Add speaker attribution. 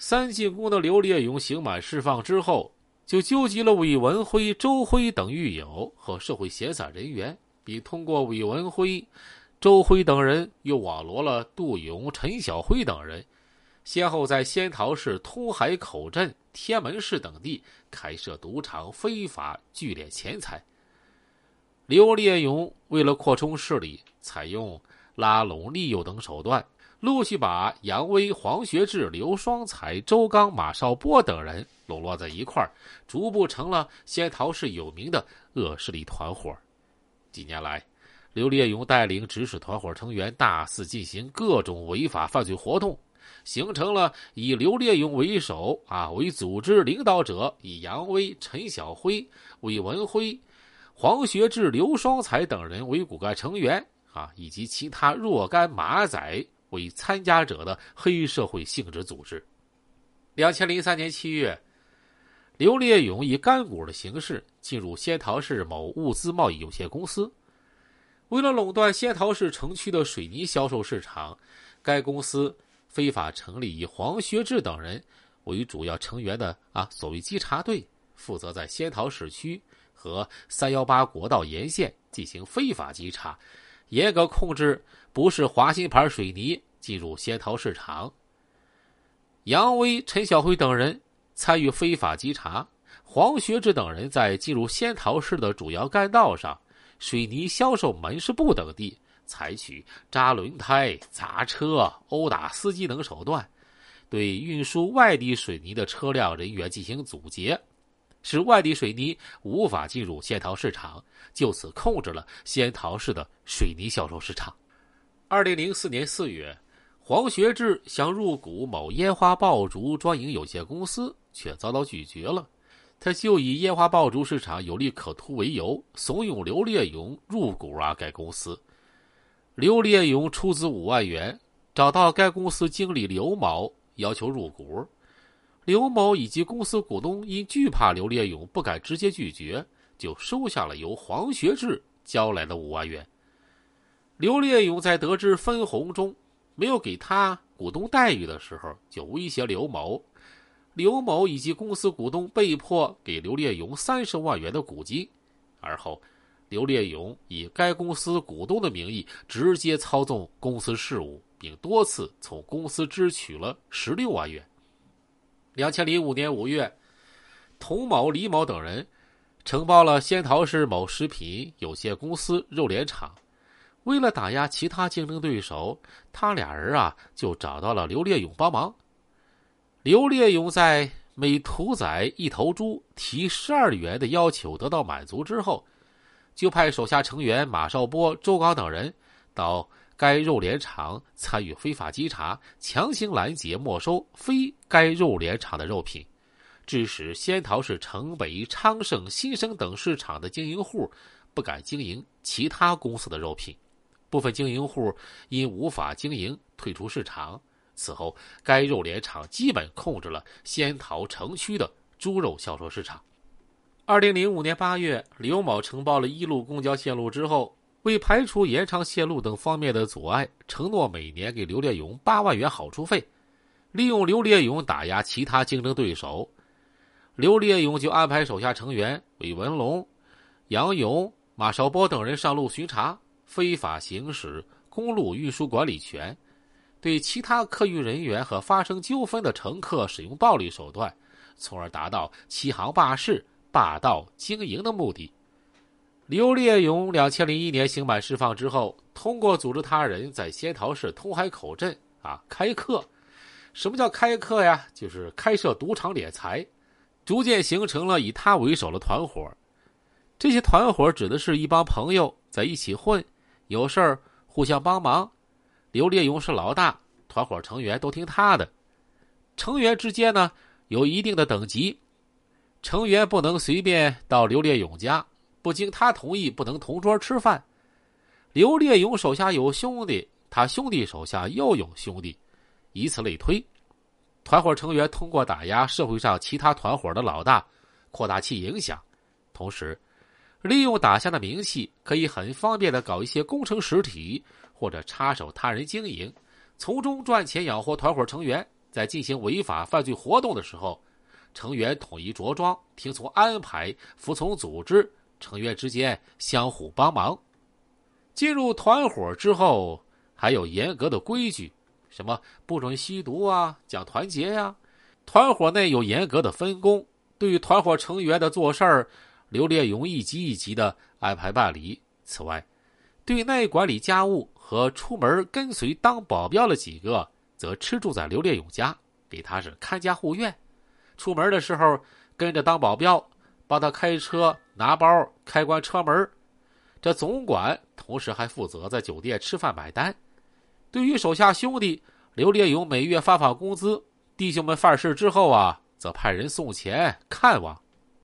Speaker 1: 三进宫的刘烈勇刑满释放之后，就纠集了韦文辉、周辉等狱友和社会闲散人员，并通过韦文辉、周辉等人，又网罗了杜勇、陈小辉等人，先后在仙桃市通海口镇、天门市等地开设赌场，非法聚敛钱财。刘烈勇为了扩充势力，采用拉拢、利诱等手段。陆续把杨威、黄学志、刘双才、周刚、马少波等人笼络在一块儿，逐步成了仙桃市有名的恶势力团伙。几年来，刘烈勇带领指使团伙成员大肆进行各种违法犯罪活动，形成了以刘烈勇为首啊为组织领导者，以杨威、陈小辉、韦文辉、黄学志、刘双才等人为骨干成员啊，以及其他若干马仔。为参加者的黑社会性质组织。两千零三年七月，刘烈勇以干股的形式进入仙桃市某物资贸易有限公司。为了垄断仙桃市城区的水泥销售市场，该公司非法成立以黄学志等人为主要成员的啊所谓稽查队，负责在仙桃市区和三幺八国道沿线进行非法稽查。严格控制不是华新牌水泥进入仙桃市场。杨威、陈小辉等人参与非法稽查，黄学志等人在进入仙桃市的主要干道上、水泥销售门市部等地，采取扎轮胎、砸车、殴打司机等手段，对运输外地水泥的车辆人员进行阻截。使外地水泥无法进入仙桃市场，就此控制了仙桃市的水泥销售市场。二零零四年四月，黄学志想入股某烟花爆竹专营有限公司，却遭到拒绝了。他就以烟花爆竹市场有利可图为由，怂恿刘烈勇入股啊该公司。刘烈勇出资五万元，找到该公司经理刘某，要求入股。刘某以及公司股东因惧怕刘烈勇不敢直接拒绝，就收下了由黄学志交来的五万元。刘烈勇在得知分红中没有给他股东待遇的时候，就威胁刘某。刘某以及公司股东被迫给刘烈勇三十万元的股金。而后，刘烈勇以该公司股东的名义直接操纵公司事务，并多次从公司支取了十六万元。两千零五年五月，童某、李某等人承包了仙桃市某食品有限公司肉联厂。为了打压其他竞争对手，他俩人啊就找到了刘烈勇帮忙。刘烈勇在每屠宰一头猪提十二元的要求得到满足之后，就派手下成员马少波、周刚等人到。该肉联厂参与非法稽查，强行拦截、没收非该肉联厂的肉品，致使仙桃市城北、昌盛、新生等市场的经营户不敢经营其他公司的肉品，部分经营户因无法经营退出市场。此后，该肉联厂基本控制了仙桃城区的猪肉销售市场。二零零五年八月，刘某承包了一路公交线路之后。为排除延长线路等方面的阻碍，承诺每年给刘烈勇八万元好处费，利用刘烈勇打压其他竞争对手。刘烈勇就安排手下成员韦文龙、杨勇、马少波等人上路巡查，非法行使公路运输管理权，对其他客运人员和发生纠纷的乘客使用暴力手段，从而达到欺行霸市、霸道经营的目的。刘烈勇两千零一年刑满释放之后，通过组织他人在仙桃市通海口镇啊开课，什么叫开课呀？就是开设赌场敛财，逐渐形成了以他为首的团伙。这些团伙指的是一帮朋友在一起混，有事儿互相帮忙。刘烈勇是老大，团伙成员都听他的。成员之间呢有一定的等级，成员不能随便到刘烈勇家。不经他同意，不能同桌吃饭。刘烈勇手下有兄弟，他兄弟手下又有兄弟，以此类推。团伙成员通过打压社会上其他团伙的老大，扩大其影响，同时利用打下的名气，可以很方便的搞一些工程实体或者插手他人经营，从中赚钱养活团伙成员，在进行违法犯罪活动的时候，成员统一着装，听从安排，服从组织，成员之间相互帮忙。进入团伙之后，还有严格的规矩，什么不准吸毒啊，讲团结呀。团伙内有严格的分工，对于团伙成员的做事儿，刘烈勇一级一级的安排办理。此外，对内管理家务和出门跟随当保镖的几个，则吃住在刘烈勇家，给他是看家护院。出门的时候跟着当保镖，帮他开车、拿包、开关车门。这总管同时还负责在酒店吃饭买单。对于手下兄弟，刘烈勇每月发放工资。弟兄们犯事之后啊，则派人送钱看望。